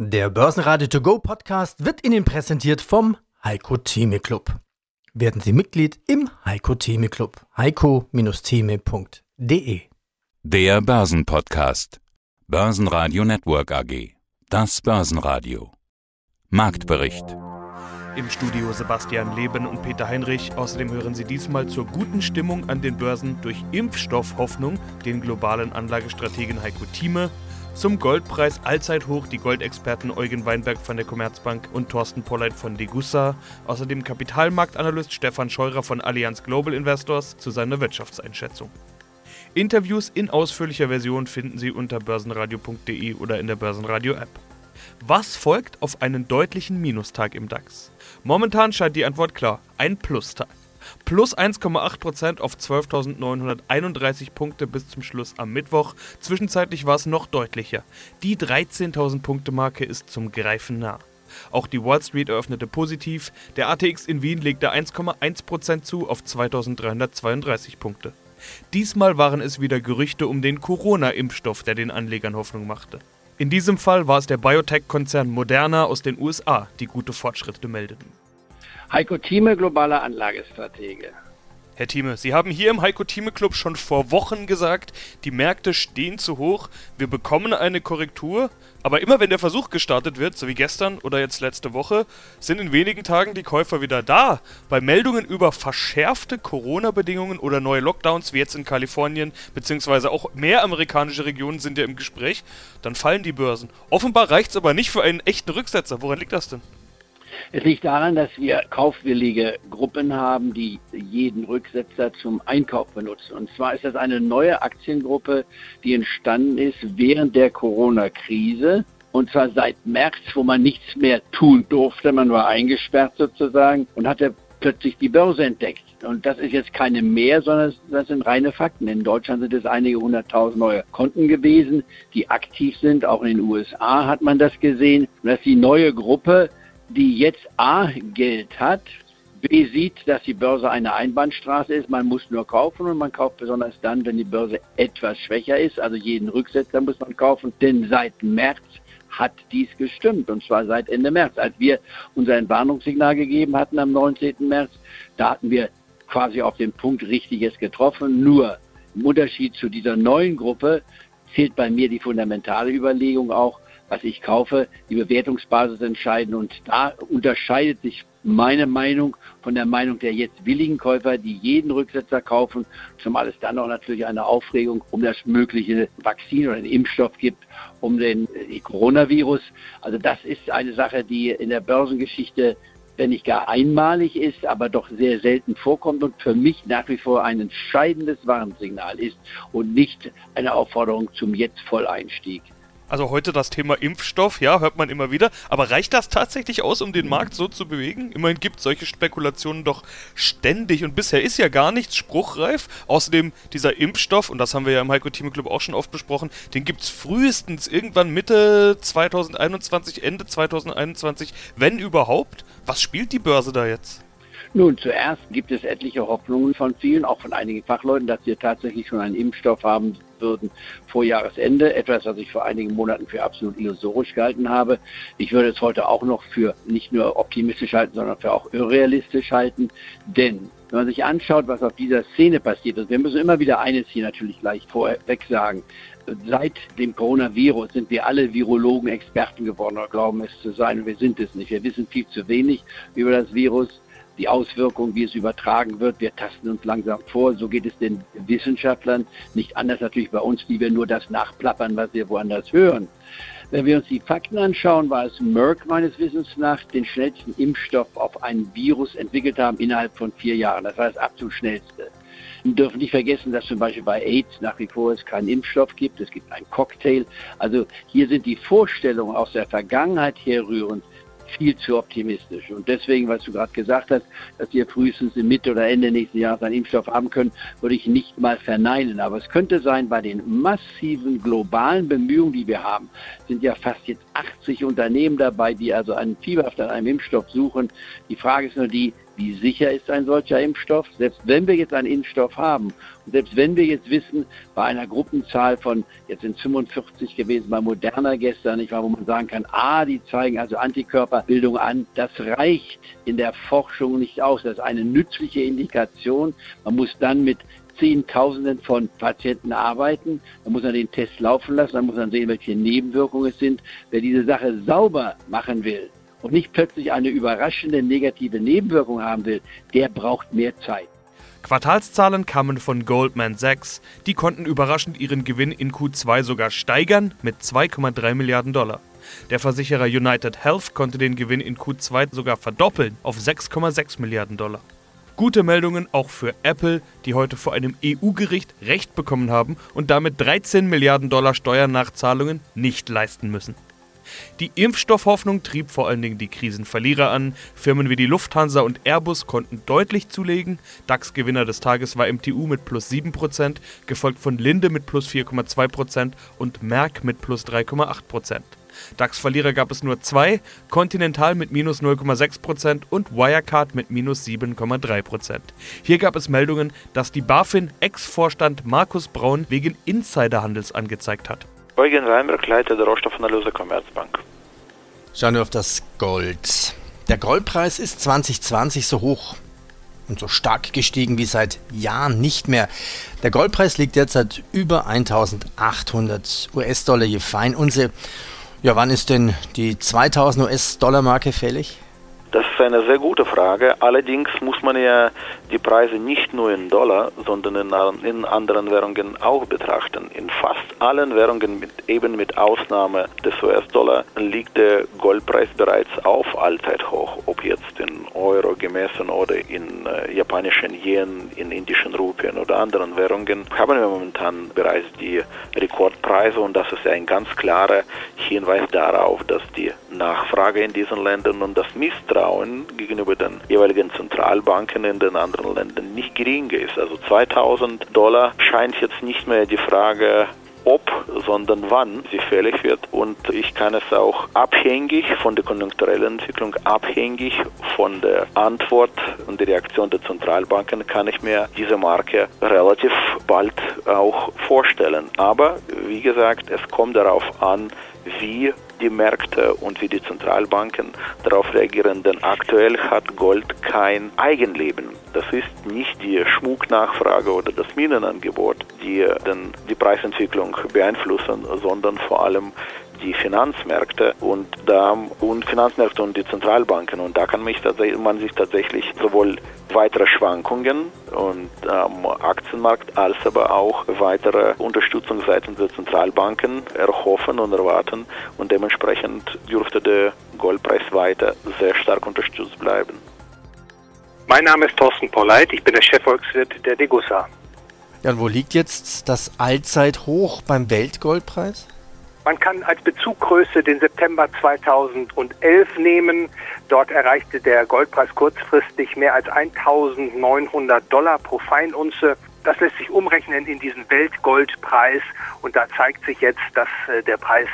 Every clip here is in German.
Der Börsenradio To Go Podcast wird Ihnen präsentiert vom Heiko Theme Club. Werden Sie Mitglied im Heiko Theme Club. heiko-theme.de Der Börsenpodcast. Börsenradio Network AG. Das Börsenradio. Marktbericht. Im Studio Sebastian Leben und Peter Heinrich. Außerdem hören Sie diesmal zur guten Stimmung an den Börsen durch Impfstoffhoffnung den globalen Anlagestrategen Heiko Thieme zum Goldpreis Allzeithoch die Goldexperten Eugen Weinberg von der Commerzbank und Thorsten Polleit von Degussa. Außerdem Kapitalmarktanalyst Stefan Scheurer von Allianz Global Investors zu seiner Wirtschaftseinschätzung. Interviews in ausführlicher Version finden Sie unter börsenradio.de oder in der Börsenradio-App. Was folgt auf einen deutlichen Minustag im DAX? Momentan scheint die Antwort klar: ein Plustag plus 1,8% auf 12.931 Punkte bis zum Schluss am Mittwoch. Zwischenzeitlich war es noch deutlicher. Die 13.000 Punkte Marke ist zum Greifen nah. Auch die Wall Street eröffnete positiv. Der ATX in Wien legte 1,1% zu auf 2332 Punkte. Diesmal waren es wieder Gerüchte um den Corona-Impfstoff, der den Anlegern Hoffnung machte. In diesem Fall war es der Biotech-Konzern Moderna aus den USA, die gute Fortschritte meldeten. Heiko Thieme, globaler Anlagestratege. Herr Thieme, Sie haben hier im Heiko Thieme Club schon vor Wochen gesagt, die Märkte stehen zu hoch, wir bekommen eine Korrektur, aber immer wenn der Versuch gestartet wird, so wie gestern oder jetzt letzte Woche, sind in wenigen Tagen die Käufer wieder da. Bei Meldungen über verschärfte Corona-Bedingungen oder neue Lockdowns, wie jetzt in Kalifornien, beziehungsweise auch mehr amerikanische Regionen sind ja im Gespräch, dann fallen die Börsen. Offenbar reicht es aber nicht für einen echten Rücksetzer. Woran liegt das denn? Es liegt daran, dass wir kaufwillige Gruppen haben, die jeden Rücksetzer zum Einkauf benutzen. Und zwar ist das eine neue Aktiengruppe, die entstanden ist während der Corona-Krise. Und zwar seit März, wo man nichts mehr tun durfte. Man war eingesperrt sozusagen und hatte plötzlich die Börse entdeckt. Und das ist jetzt keine mehr, sondern das sind reine Fakten. In Deutschland sind es einige hunderttausend neue Konten gewesen, die aktiv sind. Auch in den USA hat man das gesehen. Und dass die neue Gruppe die jetzt A Geld hat, B sieht, dass die Börse eine Einbahnstraße ist, man muss nur kaufen und man kauft besonders dann, wenn die Börse etwas schwächer ist, also jeden Rücksetzer muss man kaufen, denn seit März hat dies gestimmt und zwar seit Ende März. Als wir unser Entwarnungssignal gegeben hatten am 19. März, da hatten wir quasi auf den Punkt Richtiges getroffen, nur im Unterschied zu dieser neuen Gruppe zählt bei mir die fundamentale Überlegung auch, was ich kaufe, die Bewertungsbasis entscheiden. Und da unterscheidet sich meine Meinung von der Meinung der jetzt willigen Käufer, die jeden Rücksetzer kaufen, zumal es dann auch natürlich eine Aufregung um das mögliche Vakzin oder den Impfstoff gibt, um den Coronavirus. Also das ist eine Sache, die in der Börsengeschichte wenn nicht gar einmalig ist, aber doch sehr selten vorkommt und für mich nach wie vor ein entscheidendes Warnsignal ist und nicht eine Aufforderung zum jetzt Volleinstieg. Also heute das Thema Impfstoff, ja, hört man immer wieder. Aber reicht das tatsächlich aus, um den Markt so zu bewegen? Immerhin gibt es solche Spekulationen doch ständig und bisher ist ja gar nichts spruchreif. Außerdem dieser Impfstoff, und das haben wir ja im Heiko Team Club auch schon oft besprochen, den gibt es frühestens irgendwann Mitte 2021, Ende 2021, wenn überhaupt. Was spielt die Börse da jetzt? Nun, zuerst gibt es etliche Hoffnungen von vielen, auch von einigen Fachleuten, dass wir tatsächlich schon einen Impfstoff haben würden vor Jahresende. Etwas, was ich vor einigen Monaten für absolut illusorisch gehalten habe. Ich würde es heute auch noch für nicht nur optimistisch halten, sondern für auch irrealistisch halten. Denn wenn man sich anschaut, was auf dieser Szene passiert ist, wir müssen immer wieder eines hier natürlich gleich vorweg sagen. Seit dem Coronavirus sind wir alle Virologen Experten geworden oder glauben es zu sein wir sind es nicht. Wir wissen viel zu wenig über das Virus die Auswirkungen, wie es übertragen wird. Wir tasten uns langsam vor. So geht es den Wissenschaftlern. Nicht anders natürlich bei uns, die wir nur das nachplappern, was wir woanders hören. Wenn wir uns die Fakten anschauen, war es Merck meines Wissens nach den schnellsten Impfstoff auf ein Virus entwickelt haben innerhalb von vier Jahren. Das heißt absolut schnellste. Wir dürfen nicht vergessen, dass zum Beispiel bei AIDS nach wie vor es keinen Impfstoff gibt. Es gibt einen Cocktail. Also hier sind die Vorstellungen aus der Vergangenheit herrührend viel zu optimistisch. Und deswegen, was du gerade gesagt hast, dass wir frühestens im Mitte oder Ende nächsten Jahres einen Impfstoff haben können, würde ich nicht mal verneinen. Aber es könnte sein, bei den massiven globalen Bemühungen, die wir haben, sind ja fast jetzt 80 Unternehmen dabei, die also einen fieberhaft an einem Impfstoff suchen. Die Frage ist nur die, wie sicher ist ein solcher Impfstoff. Selbst wenn wir jetzt einen Impfstoff haben und selbst wenn wir jetzt wissen, bei einer Gruppenzahl von, jetzt sind 45 gewesen, bei Moderna gestern, nicht wahr, wo man sagen kann, ah, die zeigen also Antikörperbildung an, das reicht in der Forschung nicht aus. Das ist eine nützliche Indikation. Man muss dann mit Zehntausenden von Patienten arbeiten. Da muss man den Test laufen lassen, dann muss man sehen, welche Nebenwirkungen es sind. Wer diese Sache sauber machen will und nicht plötzlich eine überraschende negative Nebenwirkung haben will, der braucht mehr Zeit. Quartalszahlen kamen von Goldman Sachs. Die konnten überraschend ihren Gewinn in Q2 sogar steigern mit 2,3 Milliarden Dollar. Der Versicherer United Health konnte den Gewinn in Q2 sogar verdoppeln auf 6,6 Milliarden Dollar. Gute Meldungen auch für Apple, die heute vor einem EU-Gericht Recht bekommen haben und damit 13 Milliarden Dollar Steuernachzahlungen nicht leisten müssen. Die Impfstoffhoffnung trieb vor allen Dingen die Krisenverlierer an. Firmen wie die Lufthansa und Airbus konnten deutlich zulegen. DAX-Gewinner des Tages war MTU mit plus 7%, gefolgt von Linde mit plus 4,2% und Merck mit plus 3,8%. DAX-Verlierer gab es nur zwei, Continental mit minus 0,6% und Wirecard mit minus 7,3%. Hier gab es Meldungen, dass die BaFin Ex-Vorstand Markus Braun wegen Insiderhandels angezeigt hat. Eugen Weinberg, Leiter der Rohstoffanalyse Commerzbank. Schauen wir auf das Gold. Der Goldpreis ist 2020 so hoch und so stark gestiegen wie seit Jahren nicht mehr. Der Goldpreis liegt derzeit über 1800 US-Dollar je Feinunze ja, wann ist denn die 2000 US-Dollar-Marke fällig? Das ist eine sehr gute Frage. Allerdings muss man ja die Preise nicht nur in Dollar, sondern in, in anderen Währungen auch betrachten. In fast allen Währungen, mit, eben mit Ausnahme des US-Dollar, liegt der Goldpreis bereits auf Allzeithoch. Ob jetzt in Euro gemessen oder in äh, japanischen Yen, in indischen Rupien oder anderen Währungen, haben wir momentan bereits die Rekordpreise und das ist ein ganz klarer Hinweis darauf, dass die Nachfrage in diesen Ländern und das Misstrauen gegenüber den jeweiligen Zentralbanken in den anderen Ländern nicht gering ist. Also 2000 Dollar scheint jetzt nicht mehr die Frage ob, sondern wann sie fällig wird. Und ich kann es auch abhängig von der konjunkturellen Entwicklung, abhängig von der Antwort und der Reaktion der Zentralbanken, kann ich mir diese Marke relativ bald auch vorstellen. Aber wie gesagt, es kommt darauf an, wie die Märkte und wie die Zentralbanken darauf reagieren, denn aktuell hat Gold kein Eigenleben. Das ist nicht die Schmucknachfrage oder das Minenangebot, die dann die Preisentwicklung beeinflussen, sondern vor allem die Finanzmärkte und da und Finanzmärkte und die Zentralbanken und da kann man sich tatsächlich sowohl weitere Schwankungen und am Aktienmarkt als aber auch weitere Unterstützung seitens der Zentralbanken erhoffen und erwarten und dementsprechend dürfte der Goldpreis weiter sehr stark unterstützt bleiben. Mein Name ist Thorsten Polleit, ich bin der Chefvolkswirt der Degussa. Ja, und wo liegt jetzt das Allzeithoch beim Weltgoldpreis? Man kann als Bezuggröße den September 2011 nehmen. Dort erreichte der Goldpreis kurzfristig mehr als 1900 Dollar pro Feinunze. Das lässt sich umrechnen in diesen Weltgoldpreis und da zeigt sich jetzt, dass äh, der Preis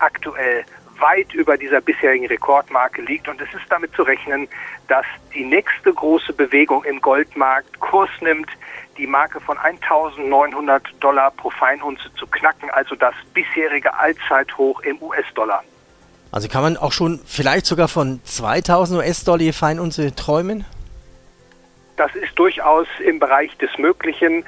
aktuell weit über dieser bisherigen Rekordmarke liegt. Und es ist damit zu rechnen, dass die nächste große Bewegung im Goldmarkt Kurs nimmt, die Marke von 1900 Dollar pro Feinunze zu knacken, also das bisherige Allzeithoch im US-Dollar. Also kann man auch schon vielleicht sogar von 2000 US-Dollar je Feinunze träumen? Das ist durchaus im Bereich des Möglichen.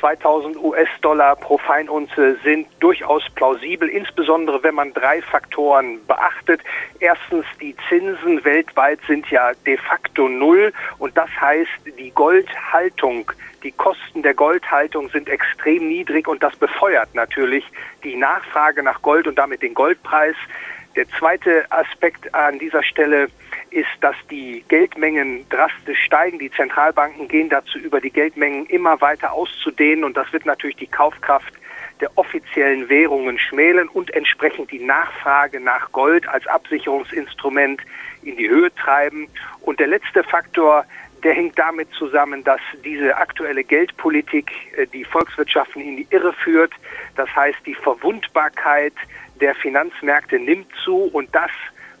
2000 US-Dollar pro Feinunze sind durchaus plausibel, insbesondere wenn man drei Faktoren beachtet. Erstens, die Zinsen weltweit sind ja de facto null und das heißt, die Goldhaltung, die Kosten der Goldhaltung sind extrem niedrig und das befeuert natürlich die Nachfrage nach Gold und damit den Goldpreis. Der zweite Aspekt an dieser Stelle ist, dass die Geldmengen drastisch steigen. Die Zentralbanken gehen dazu über, die Geldmengen immer weiter auszudehnen und das wird natürlich die Kaufkraft der offiziellen Währungen schmälen und entsprechend die Nachfrage nach Gold als Absicherungsinstrument in die Höhe treiben. Und der letzte Faktor, der hängt damit zusammen, dass diese aktuelle Geldpolitik äh, die Volkswirtschaften in die Irre führt. Das heißt, die Verwundbarkeit der Finanzmärkte nimmt zu und das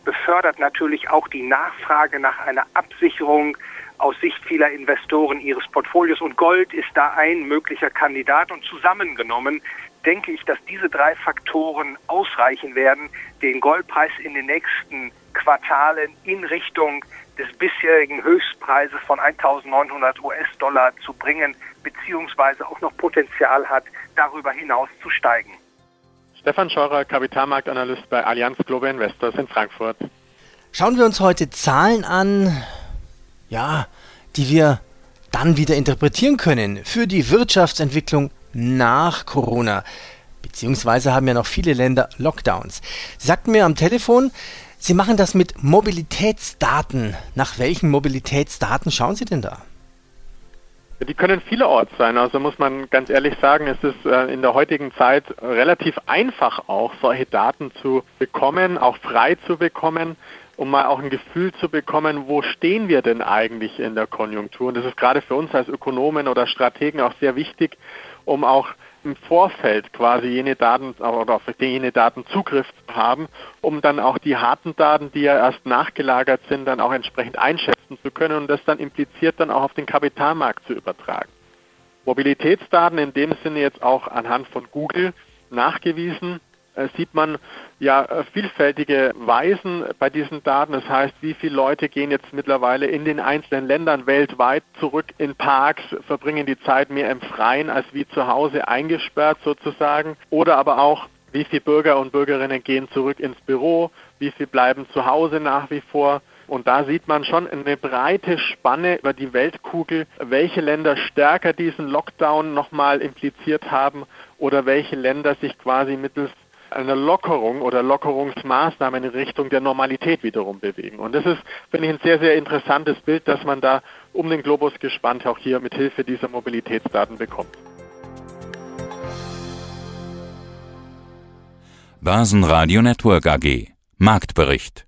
befördert natürlich auch die Nachfrage nach einer Absicherung aus Sicht vieler Investoren ihres Portfolios. Und Gold ist da ein möglicher Kandidat. Und zusammengenommen denke ich, dass diese drei Faktoren ausreichen werden, den Goldpreis in den nächsten Quartalen in Richtung des bisherigen Höchstpreises von 1900 US-Dollar zu bringen, beziehungsweise auch noch Potenzial hat, darüber hinaus zu steigen. Stefan Scheurer, Kapitalmarktanalyst bei Allianz Global Investors in Frankfurt. Schauen wir uns heute Zahlen an, ja, die wir dann wieder interpretieren können für die Wirtschaftsentwicklung nach Corona. Beziehungsweise haben ja noch viele Länder Lockdowns. Sie sagten mir am Telefon, Sie machen das mit Mobilitätsdaten. Nach welchen Mobilitätsdaten schauen Sie denn da? Die können vielerorts sein. Also muss man ganz ehrlich sagen, es ist äh, in der heutigen Zeit relativ einfach auch, solche Daten zu bekommen, auch frei zu bekommen, um mal auch ein Gefühl zu bekommen, wo stehen wir denn eigentlich in der Konjunktur. Und das ist gerade für uns als Ökonomen oder Strategen auch sehr wichtig, um auch im Vorfeld quasi jene Daten oder auf jene Daten Zugriff haben, um dann auch die harten Daten, die ja erst nachgelagert sind, dann auch entsprechend einschätzen zu können und das dann impliziert dann auch auf den Kapitalmarkt zu übertragen. Mobilitätsdaten in dem Sinne jetzt auch anhand von Google nachgewiesen, äh, sieht man ja äh, vielfältige Weisen bei diesen Daten. Das heißt, wie viele Leute gehen jetzt mittlerweile in den einzelnen Ländern weltweit zurück in Parks, verbringen die Zeit mehr im Freien als wie zu Hause eingesperrt sozusagen. Oder aber auch, wie viele Bürger und Bürgerinnen gehen zurück ins Büro, wie viele bleiben zu Hause nach wie vor. Und da sieht man schon eine breite Spanne über die Weltkugel, welche Länder stärker diesen Lockdown nochmal impliziert haben oder welche Länder sich quasi mittels eine Lockerung oder Lockerungsmaßnahmen in Richtung der Normalität wiederum bewegen. Und das ist, finde ich, ein sehr, sehr interessantes Bild, dass man da um den Globus gespannt auch hier mit Hilfe dieser Mobilitätsdaten bekommt. Börsenradio Network AG Marktbericht